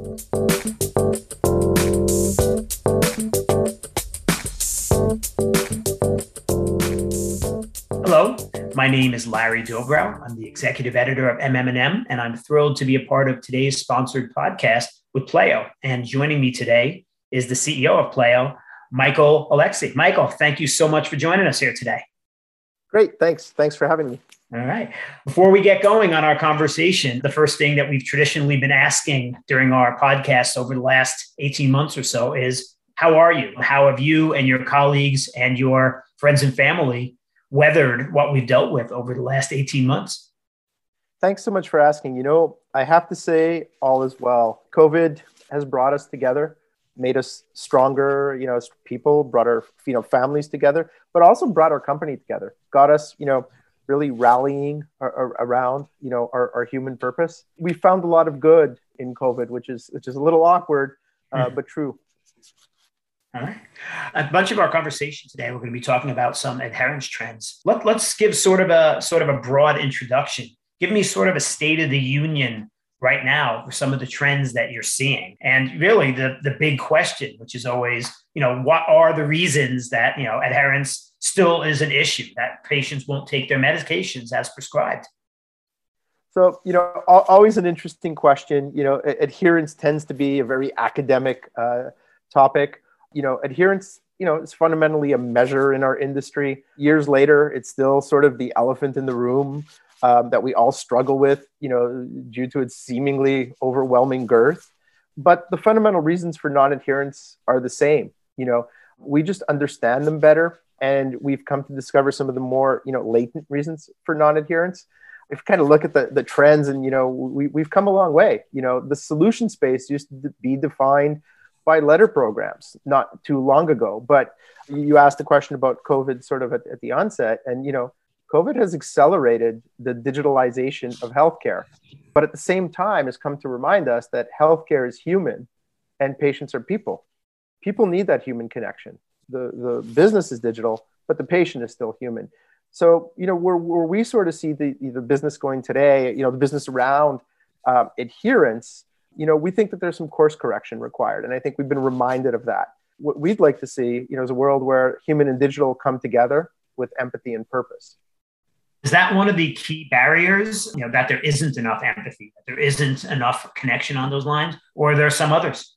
Hello, my name is Larry Dobrow. I'm the executive editor of MM&M, and I'm thrilled to be a part of today's sponsored podcast with Pleio. And joining me today is the CEO of Pleio, Michael Alexi. Michael, thank you so much for joining us here today. Great. Thanks. Thanks for having me. All right. Before we get going on our conversation, the first thing that we've traditionally been asking during our podcast over the last 18 months or so is how are you? How have you and your colleagues and your friends and family weathered what we've dealt with over the last 18 months? Thanks so much for asking. You know, I have to say, all is well. COVID has brought us together made us stronger, you know, as people, brought our, you know, families together, but also brought our company together, got us, you know, really rallying around, you know, our, our human purpose. We found a lot of good in COVID, which is, which is a little awkward, uh, mm. but true. All right. A bunch of our conversation today, we're going to be talking about some adherence trends. Let, let's give sort of a sort of a broad introduction. Give me sort of a state of the union right now for some of the trends that you're seeing. And really the the big question which is always you know what are the reasons that you know adherence still is an issue that patients won't take their medications as prescribed? So you know always an interesting question. You know adherence tends to be a very academic uh, topic. You know adherence you know is fundamentally a measure in our industry. Years later it's still sort of the elephant in the room um, that we all struggle with, you know, due to its seemingly overwhelming girth. But the fundamental reasons for non-adherence are the same. You know, we just understand them better, and we've come to discover some of the more, you know, latent reasons for non-adherence. If you kind of look at the, the trends, and you know, we, we've come a long way. You know, the solution space used to be defined by letter programs not too long ago. But you asked the question about COVID sort of at, at the onset, and you know, COVID has accelerated the digitalization of healthcare, but at the same time has come to remind us that healthcare is human and patients are people. People need that human connection. The, the business is digital, but the patient is still human. So, you know, where, where we sort of see the, the business going today, you know, the business around uh, adherence, you know, we think that there's some course correction required. And I think we've been reminded of that. What we'd like to see, you know, is a world where human and digital come together with empathy and purpose. Is that one of the key barriers? You know, that there isn't enough empathy, that there isn't enough connection on those lines, or are there some others?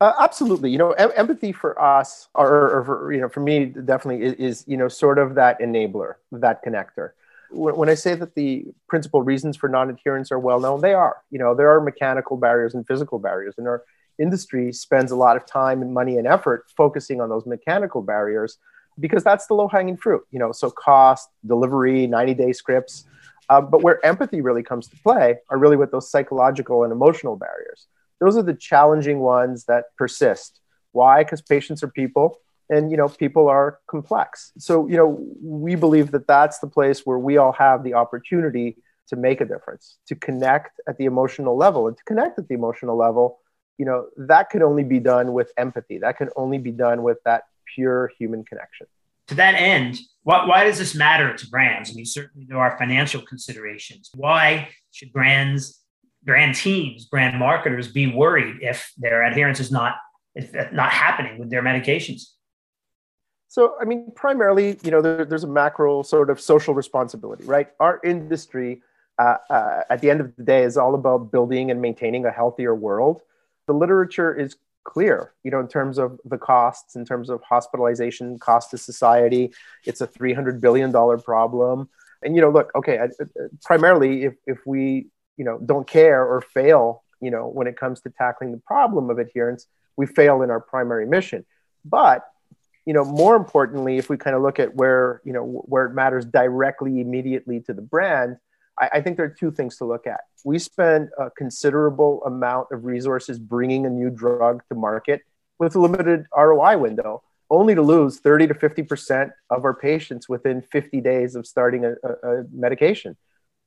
Uh, absolutely. You know, em- empathy for us, or, or, for, you know, for me, definitely is, is, you know, sort of that enabler, that connector. When, when I say that the principal reasons for non-adherence are well known, they are. You know, there are mechanical barriers and physical barriers, and our industry spends a lot of time and money and effort focusing on those mechanical barriers because that's the low hanging fruit, you know, so cost, delivery, 90 day scripts. Uh, but where empathy really comes to play are really with those psychological and emotional barriers. Those are the challenging ones that persist. Why? Because patients are people and you know people are complex so you know we believe that that's the place where we all have the opportunity to make a difference to connect at the emotional level and to connect at the emotional level you know that can only be done with empathy that can only be done with that pure human connection. To that end, why, why does this matter to brands? I mean, certainly there are financial considerations. Why should brands, brand teams, brand marketers be worried if their adherence is not, if not happening with their medications? So, I mean, primarily, you know, there, there's a macro sort of social responsibility, right? Our industry, uh, uh, at the end of the day, is all about building and maintaining a healthier world. The literature is clear, you know, in terms of the costs, in terms of hospitalization cost to society. It's a $300 billion problem. And, you know, look, okay, uh, primarily if, if we, you know, don't care or fail, you know, when it comes to tackling the problem of adherence, we fail in our primary mission. But, you know, more importantly, if we kind of look at where, you know, where it matters directly, immediately to the brand, I, I think there are two things to look at. We spend a considerable amount of resources bringing a new drug to market with a limited ROI window, only to lose 30 to 50% of our patients within 50 days of starting a, a, a medication.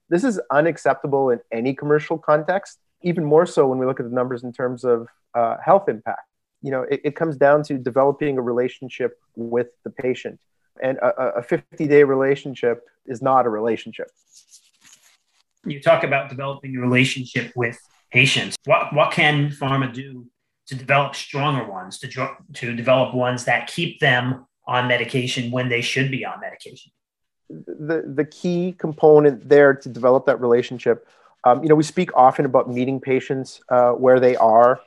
This is unacceptable in any commercial context, even more so when we look at the numbers in terms of uh, health impact. You know, it, it comes down to developing a relationship with the patient. And a 50 day relationship is not a relationship you talk about developing a relationship with patients. What, what can pharma do to develop stronger ones, to, to develop ones that keep them on medication when they should be on medication? The, the key component there to develop that relationship, um, you know, we speak often about meeting patients uh, where they are,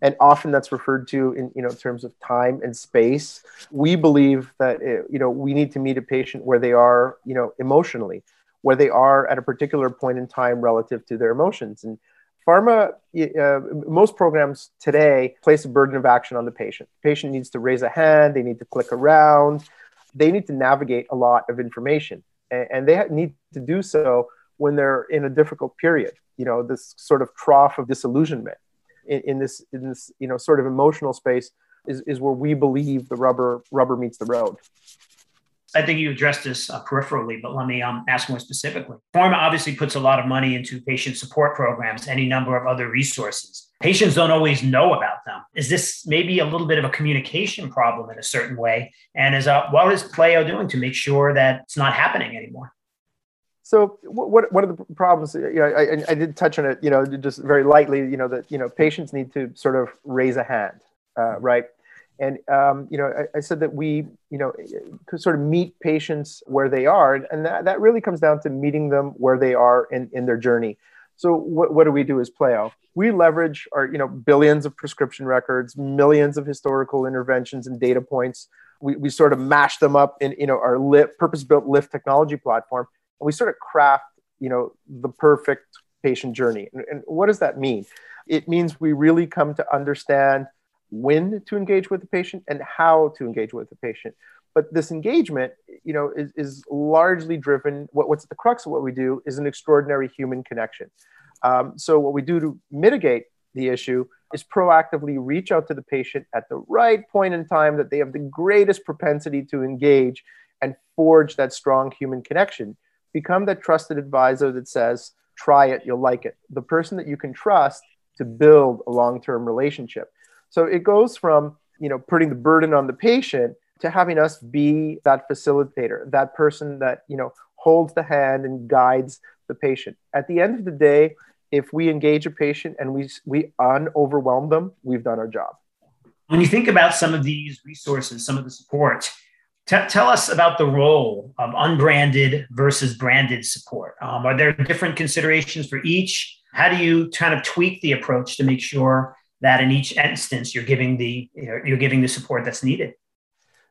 and often that's referred to in, you know, terms of time and space. We believe that, uh, you know, we need to meet a patient where they are, you know, emotionally, where they are at a particular point in time relative to their emotions. And Pharma, uh, most programs today place a burden of action on the patient. The patient needs to raise a hand, they need to click around, they need to navigate a lot of information. And, they need to do so when they're in a difficult period, you know, this sort of trough of disillusionment in, in this, in this, you know, sort of emotional space is, is where we believe the rubber, rubber meets the road. I think you addressed this uh, peripherally, but let me um, ask more specifically. Pharma obviously puts a lot of money into patient support programs, any number of other resources. Patients don't always know about them. Is this maybe a little bit of a communication problem in a certain way? And is uh, what is Pleio doing to make sure that it's not happening anymore? So what, what are the problems? You know, I, I did touch on it, you know, just very lightly, you know, that, you know, patients need to sort of raise a hand, uh, right? And um, you know, I, I, said that we, you know, sort of meet patients where they are, and that, that really comes down to meeting them where they are in, in their journey. So what, what do we do as Pleio? We leverage our, you know, billions of prescription records, millions of historical interventions and data points. We, we sort of mash them up in, you know, our lit, purpose-built Lift technology platform, and we sort of craft, you know, the perfect patient journey. And, and what does that mean? It means we really come to understand when to engage with the patient and how to engage with the patient. But this engagement, you know, is, is largely driven. What, what's at the crux of what we do is an extraordinary human connection. Um, so what we do to mitigate the issue is proactively reach out to the patient at the right point in time that they have the greatest propensity to engage and forge that strong human connection. Become that trusted advisor that says, try it, you'll like it. The person that you can trust to build a long term relationship. So it goes from, you know, putting the burden on the patient to having us be that facilitator, that person that, you know, holds the hand and guides the patient. At the end of the day, if we engage a patient and we we unoverwhelm them, we've done our job. When you think about some of these resources, some of the support, t- tell us about the role of unbranded versus branded support. Um, are there different considerations for each? How do you kind of tweak the approach to make sure that in each instance you're giving the you know, you're giving the support that's needed.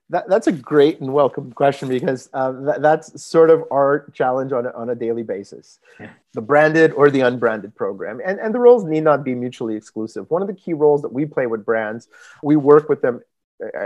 That, that's a great and welcome question because uh, that, that's sort of our challenge on a, on a daily basis. Yeah. the branded or the unbranded program. And, and the roles need not be mutually exclusive. One of the key roles that we play with brands we work with them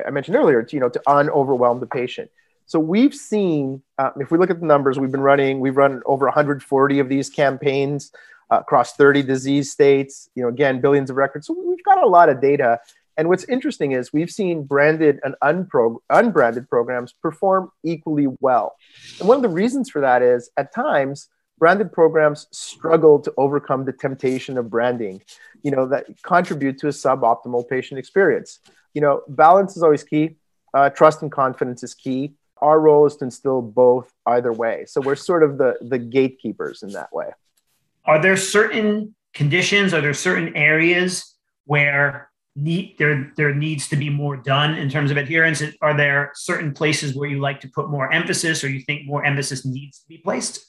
i mentioned earlier to, you know to unoverwhelm the patient. So we've seen uh, if we look at the numbers we've been running we've run over 140 of these campaigns uh, across 30 disease states, you know, again, billions of records. So we've got a lot of data. And what's interesting is we've seen branded and unpro- unbranded programs perform equally well. And one of the reasons for that is at times, branded programs struggle to overcome the temptation of branding, you know, that contribute to a suboptimal patient experience. You know, balance is always key. Uh, trust and confidence is key. Our role is to instill both either way. So we're sort of the, the gatekeepers in that way are there certain conditions are there certain areas where need there there needs to be more done in terms of adherence? Are there certain places where you like to put more emphasis or you think more emphasis needs to be placed?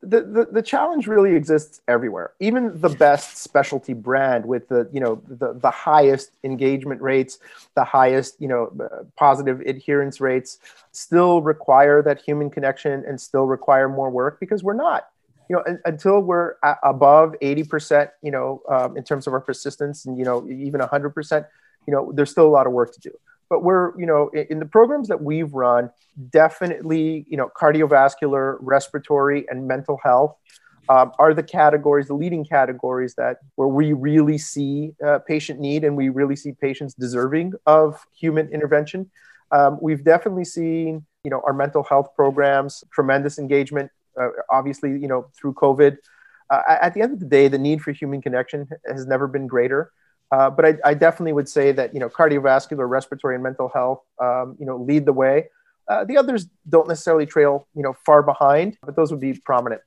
The, the, the challenge really exists everywhere. Even the best specialty brand with the you know the, the highest engagement rates the highest you know uh, positive adherence rates still require that human connection and still require more work because we're not you know, until we're above 80%, you know, um, in terms of our persistence and, you know, even 100%, you know, there's still a lot of work to do. But we're, you know, in, the programs that we've run, definitely, you know, cardiovascular, respiratory, and mental health um, are the categories, the leading categories that where we really see uh, patient need and we really see patients deserving of human intervention. Um, we've definitely seen, you know, our mental health programs, tremendous engagement uh, obviously, you know, through COVID. Uh, at the end of the day, the need for human connection has never been greater. Uh, but I, I, definitely would say that you know cardiovascular, respiratory, and mental health, um, you know, lead the way. Uh, the others don't necessarily trail, you know, far behind, but those would be prominent.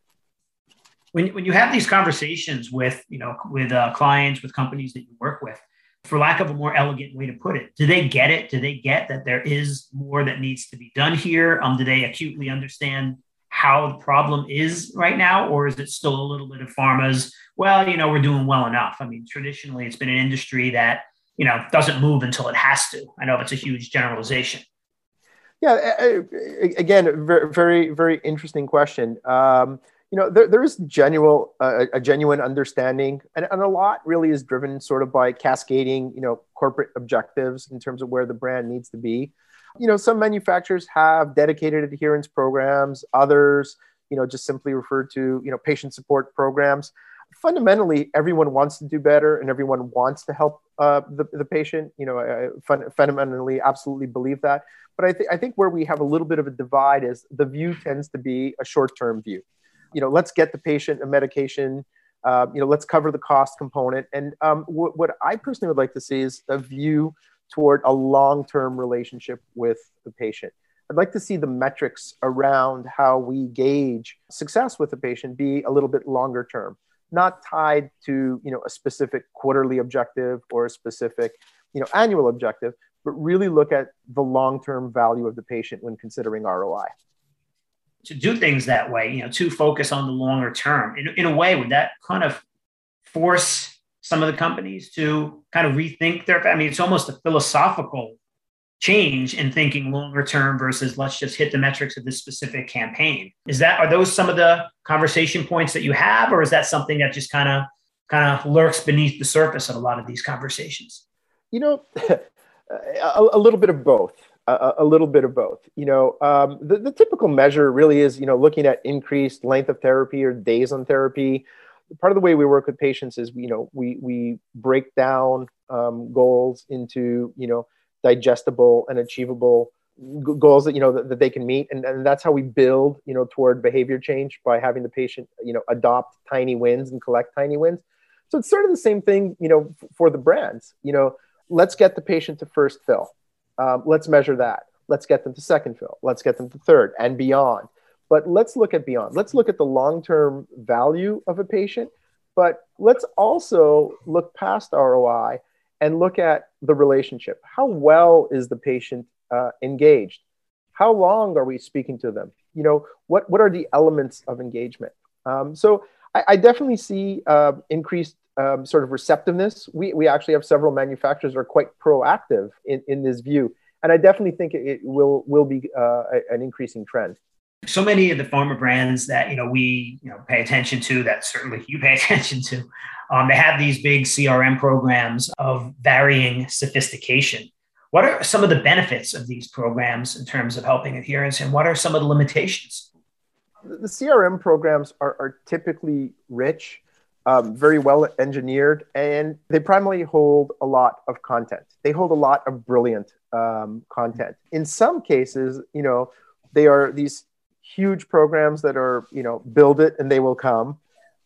when, when you have these conversations with you know with uh, clients with companies that you work with for lack of a more elegant way to put it do they get it do they get that there is more that needs to be done here um, do they acutely understand how the problem is right now or is it still a little bit of pharma's well you know we're doing well enough? I mean traditionally it's been an industry that you know doesn't move until it has to. I know it's a huge generalization. Yeah again very very interesting question. Um, you know, there, there is genuine, uh, a genuine understanding, and, and a lot really is driven sort of by cascading, you know, corporate objectives in terms of where the brand needs to be. You know, some manufacturers have dedicated adherence programs, others, you know, just simply refer to, you know, patient support programs. Fundamentally, everyone wants to do better and everyone wants to help uh, the, the patient. You know, I fun- fundamentally absolutely believe that. But I, th- I think where we have a little bit of a divide is the view tends to be a short term view you know, let's get the patient a medication. Uh, you know, let's cover the cost component. And um, what I personally would like to see is a view toward a long-term relationship with the patient. I'd like to see the metrics around how we gauge success with the patient be a little bit longer term, not tied to you know a specific quarterly objective or a specific you know annual objective, but really look at the long-term value of the patient when considering ROI to do things that way, you know, to focus on the longer term. In, in a way, would that kind of force some of the companies to kind of rethink their? I mean, it's almost a philosophical change in thinking longer term versus let's just hit the metrics of this specific campaign. Is that are those some of the conversation points that you have, or is that something that just kind of kind of lurks beneath the surface of a lot of these conversations? You know, a, a little bit of both a, a, little bit of both. You know, um, the, the typical measure really is, you know, looking at increased length of therapy or days on therapy. Part of the way we work with patients is, you know, we we break down um, goals into, you know, digestible and achievable goals that you know that, that, they can meet, and, and that's how we build, you know, toward behavior change by having the patient, you know, adopt tiny wins and collect tiny wins. So it's sort of the same thing, you know, f- for the brands. You know, let's get the patient to first fill um, let's measure that. Let's get them to second fill. Let's get them to third and beyond. But let's look at beyond. Let's look at the long term value of a patient. But let's also look past ROI and look at the relationship. How well is the patient uh, engaged? How long are we speaking to them? You know, what, what are the elements of engagement? Um, so I, I, definitely see uh, increased um, sort of receptiveness. We, we actually have several manufacturers that are quite proactive in, in this view. And I definitely think it, will, will be uh, an increasing trend. So many of the pharma brands that you know we you know pay attention to, that certainly you pay attention to, um, they have these big CRM programs of varying sophistication. What are some of the benefits of these programs in terms of helping adherence, and what are some of the limitations? The CRM programs are, are typically rich um, very well engineered, and they primarily hold a lot of content. They hold a lot of brilliant um, content. In some cases, you know, they are these huge programs that are, you know, build it and they will come.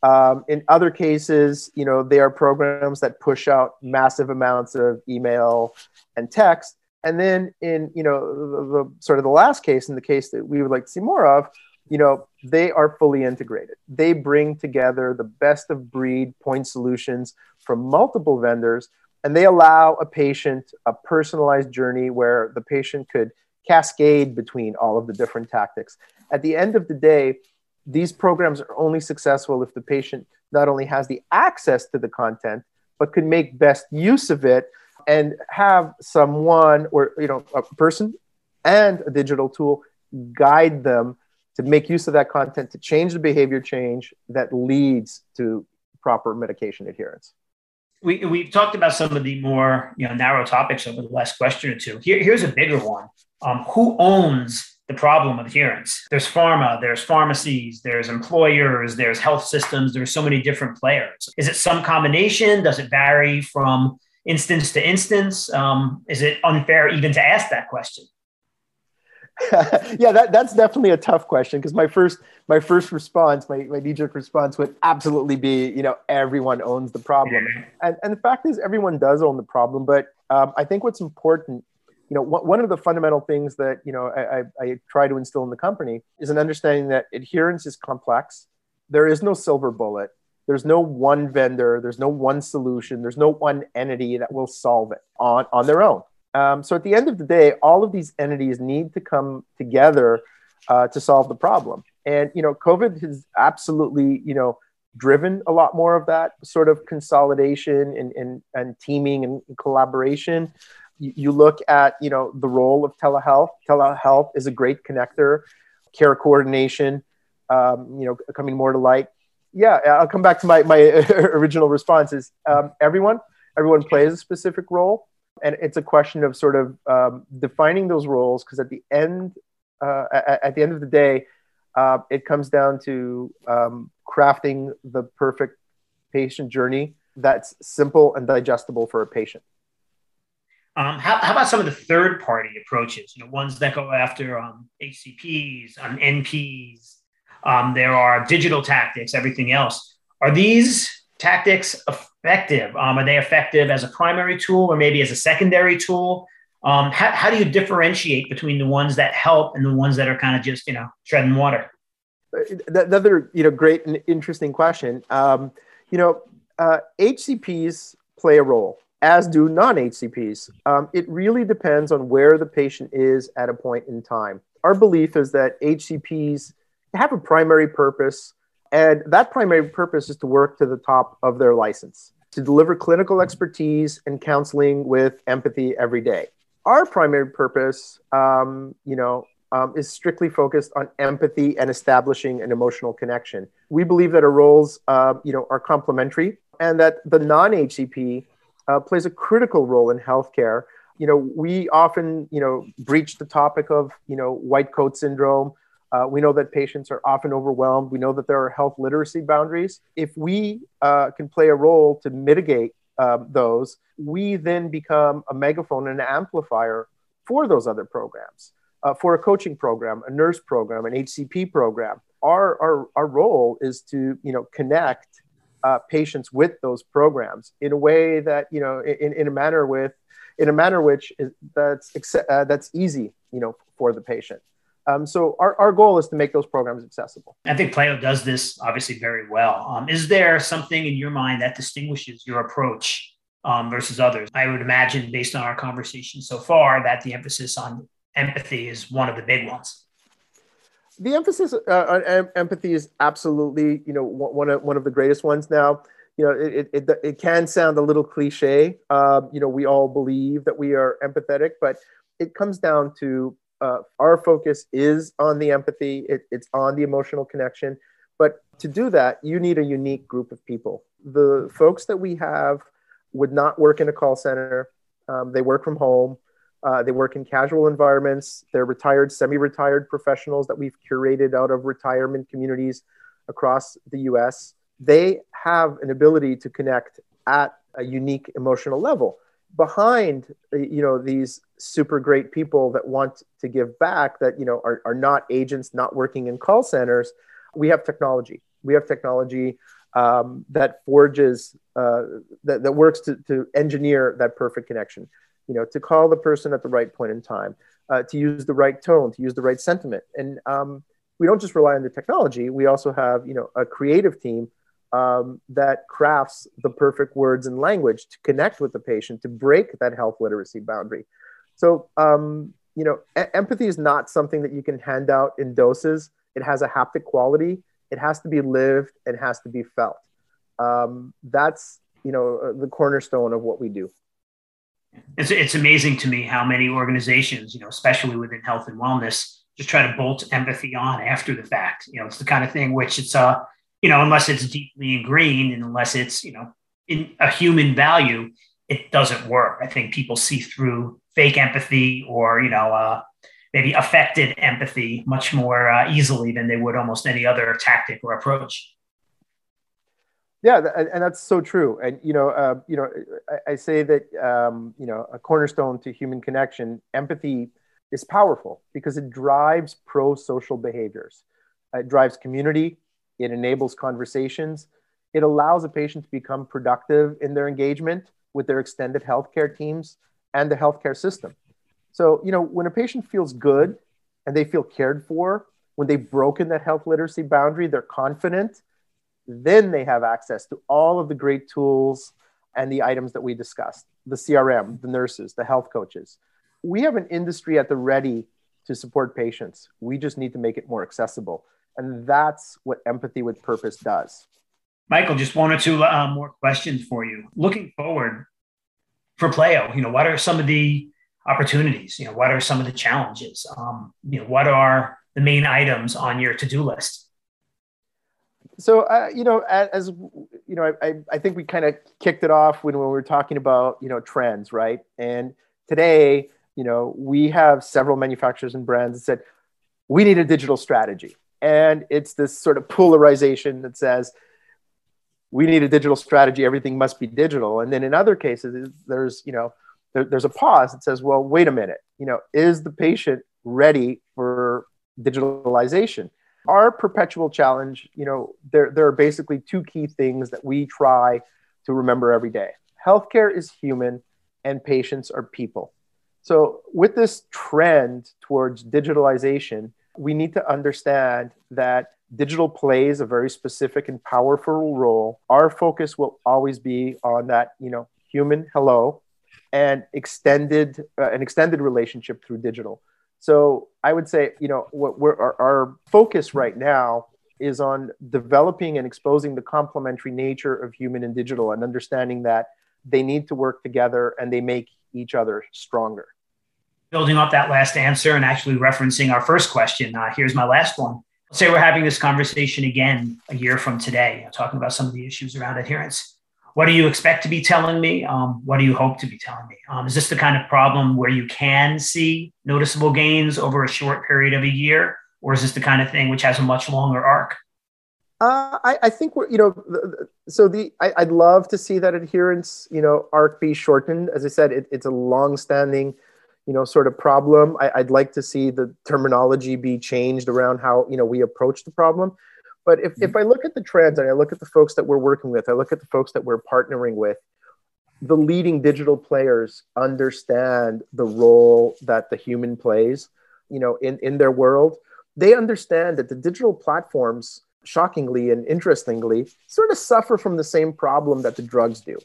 Um, in other cases, you know, they are programs that push out massive amounts of email and text. And then in, you know, the, the sort of the last case, in the case that we would like to see more of, you know, they are fully integrated. They bring together the best of breed point solutions from multiple vendors, and they allow a patient a personalized journey where the patient could cascade between all of the different tactics. At the end of the day, these programs are only successful if the patient not only has the access to the content, but can make best use of it and have someone or you know a person and a digital tool guide them to make use of that content to change the behavior change that leads to proper medication adherence. We, we've talked about some of the more you know narrow topics over the last question or two. Here, here's a bigger one. Um, who owns the problem of adherence? There's pharma, there's pharmacies, there's employers, there's health systems, there's so many different players. Is it some combination? Does it vary from instance to instance? Um, is it unfair even to ask that question? yeah, that, that's definitely a tough question because my first my first response, my, my knee-jerk response would absolutely be, you know, everyone owns the problem. And, and the fact is everyone does own the problem. But um, I think what's important, you know, one of the fundamental things that, you know, I, I, try to instill in the company is an understanding that adherence is complex there is no silver bullet. There's no one vendor. There's no one solution. There's no one entity that will solve it on, on their own. Um, so at the end of the day, all of these entities need to come together uh, to solve the problem. And you know, COVID has absolutely you know driven a lot more of that sort of consolidation and and, and teaming and collaboration. You, look at you know the role of telehealth. Telehealth is a great connector, care coordination. Um, you know, coming more to light. Yeah, I'll come back to my my original responses. Um, everyone everyone plays a specific role and it's a question of sort of um, defining those roles because at the end uh, at, the end of the day uh, it comes down to um, crafting the perfect patient journey that's simple and digestible for a patient um, how, how, about some of the third party approaches you know ones that go after um, hcps um, nps um, there are digital tactics everything else are these tactics effective? Um, are they effective as a primary tool or maybe as a secondary tool? Um, how, how do you differentiate between the ones that help and the ones that are kind of just, you know, treading water? Another, you know, great and interesting question. You know, uh, HCPs play a role, as do non-HCPs. Um, it really depends on where the patient is at a point in time. Our belief is that HCPs have a primary purpose and that primary purpose is to work to the top of their license, to deliver clinical expertise and counseling with empathy every day. Our primary purpose, um, you know, um, is strictly focused on empathy and establishing an emotional connection. We believe that our roles, uh, you know, are complementary, and that the non-HCP uh, plays a critical role in healthcare. You know, we often, you know, breach the topic of, you know, white coat syndrome uh, we know that patients are often overwhelmed. We know that there are health literacy boundaries. If we uh, can play a role to mitigate um, those, we then become a megaphone and an amplifier for those other programs, uh, for a coaching program, a nurse program, an HCP program. Our, our, our role is to you know connect uh, patients with those programs in a way that you know in, in a manner with in a manner which is that's uh, that's easy you know for the patient. Um, so our, our goal is to make those programs accessible. I think Pleio does this obviously very well. Um, is there something in your mind that distinguishes your approach um, versus others? I would imagine, based on our conversation so far, that the emphasis on empathy is one of the big ones. The emphasis uh, on em- empathy is absolutely, you know, one of one of the greatest ones now. You know, it, it, it can sound a little cliche. Um, you know, we all believe that we are empathetic, but it comes down to uh, our focus is on the empathy, it, it's on the emotional connection. But to do that, you need a unique group of people. The folks that we have would not work in a call center, um, they work from home. Uh, they work in casual environments. They're retired, semi retired professionals that we've curated out of retirement communities across the US. They have an ability to connect at a unique emotional level behind uh, you know these super great people that want to give back that you know are, are not agents not working in call centers we have technology we have technology um, that forges uh, that, that works to, to engineer that perfect connection you know to call the person at the right point in time uh, to use the right tone to use the right sentiment and um, we don't just rely on the technology we also have you know a creative team um, that crafts the perfect words and language to connect with the patient to break that health literacy boundary. So, um, you know, e- empathy is not something that you can hand out in doses. It has a haptic quality. It has to be lived and has to be felt. Um, that's you know uh, the cornerstone of what we do. It's, it's amazing to me how many organizations, you know, especially within health and wellness, just try to bolt empathy on after the fact. You know, it's the kind of thing which it's uh you know, unless it's deeply ingrained and unless it's, you know, in a human value, it doesn't work. I think people see through fake empathy or, you know, uh, maybe affected empathy much more uh, easily than they would almost any other tactic or approach. Yeah, and that's so true. And you know, uh, you know, I, I say that um, you know, a cornerstone to human connection, empathy is powerful because it drives pro-social behaviors. It drives community, it enables conversations. It allows a patient to become productive in their engagement with their extended healthcare teams and the healthcare system. So, you know, when a patient feels good and they feel cared for, when they've broken that health literacy boundary, they're confident, then they have access to all of the great tools and the items that we discussed the CRM, the nurses, the health coaches. We have an industry at the ready to support patients. We just need to make it more accessible. And that's what empathy with purpose does. Michael, just one or two uh, more questions for you. Looking forward for Pleio, you know, what are some of the opportunities? You know, what are some of the challenges? Um, you know, what are the main items on your to-do list? So, uh, you know, as, you know, I, I think we kind of kicked it off when, when we were talking about, you know, trends, right? And today, you know, we have several manufacturers and brands that said, we need a digital strategy. And it's this sort of polarization that says, we need a digital strategy, everything must be digital. And then in other cases, there's, you know, there, there's a pause that says, well, wait a minute, you know, is the patient ready for digitalization? Our perpetual challenge, you know, there, there are basically two key things that we try to remember every day. Healthcare is human and patients are people. So, with this trend towards digitalization, we need to understand that digital plays a very specific and powerful role. Our focus will always be on that, you know, human hello and extended uh, an extended relationship through digital. So I would say, you know, what we're our, our focus right now is on developing and exposing the complementary nature of human and digital and understanding that they need to work together and they make each other stronger building off that last answer and actually referencing our first question, uh, here's my last one. Say we're having this conversation again a year from today, talking about some of the issues around adherence. What do you expect to be telling me? Um, what do you hope to be telling me? Um, is this the kind of problem where you can see noticeable gains over a short period of a year? Or is this the kind of thing which has a much longer arc? Uh, I, I, think we're, you know, so the I, would love to see that adherence, you know, arc be shortened. As I said, it, it's a long-standing you know sort of problem I, would like to see the terminology be changed around how you know we approach the problem but if, if mm-hmm. i look at the trends and i look at the folks that we're working with i look at the folks that we're partnering with the leading digital players understand the role that the human plays you know in, in their world they understand that the digital platforms shockingly and interestingly sort of suffer from the same problem that the drugs do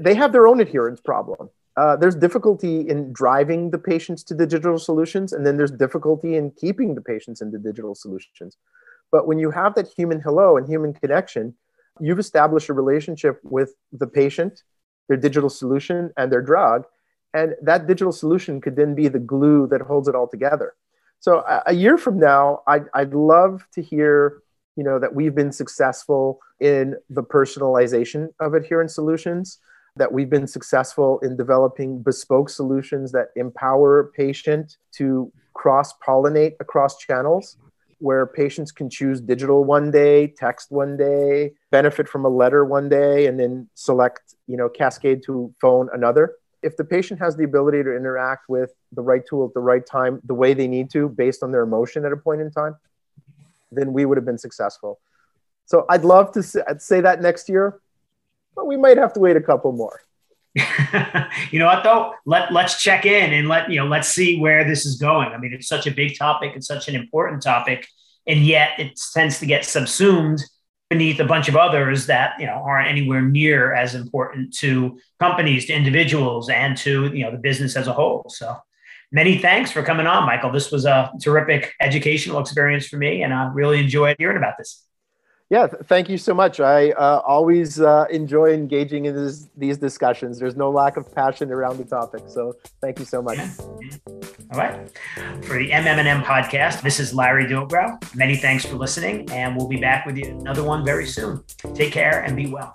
they have their own adherence problem uh, there's difficulty in driving the patients to the digital solutions, and then there's difficulty in keeping the patients in the digital solutions. But when you have that human hello and human connection, you've established a relationship with the patient, their digital solution, and their drug. And that digital solution could then be the glue that holds it all together. So a, year from now, I'd, I'd love to hear you know, that we've been successful in the personalization of adherence solutions that we've been successful in developing bespoke solutions that empower patient to cross pollinate across channels where patients can choose digital one day text one day benefit from a letter one day and then select you know cascade to phone another if the patient has the ability to interact with the right tool at the right time the way they need to based on their emotion at a point in time then we would have been successful so i'd love to say that next year but we might have to wait a couple more. you know what though? Let let's check in and let you know. Let's see where this is going. I mean, it's such a big topic. It's such an important topic, and yet it tends to get subsumed beneath a bunch of others that you know aren't anywhere near as important to companies, to individuals, and to you know the business as a whole. So, many thanks for coming on, Michael. This was a terrific educational experience for me, and I really enjoyed hearing about this. Yeah, th- thank you so much. I uh, always uh, enjoy engaging in this, these discussions. There's no lack of passion around the topic. So thank you so much. All right. For the MM&M podcast, this is Larry Dobrow. Many thanks for listening, and we'll be back with you another one very soon. Take care and be well.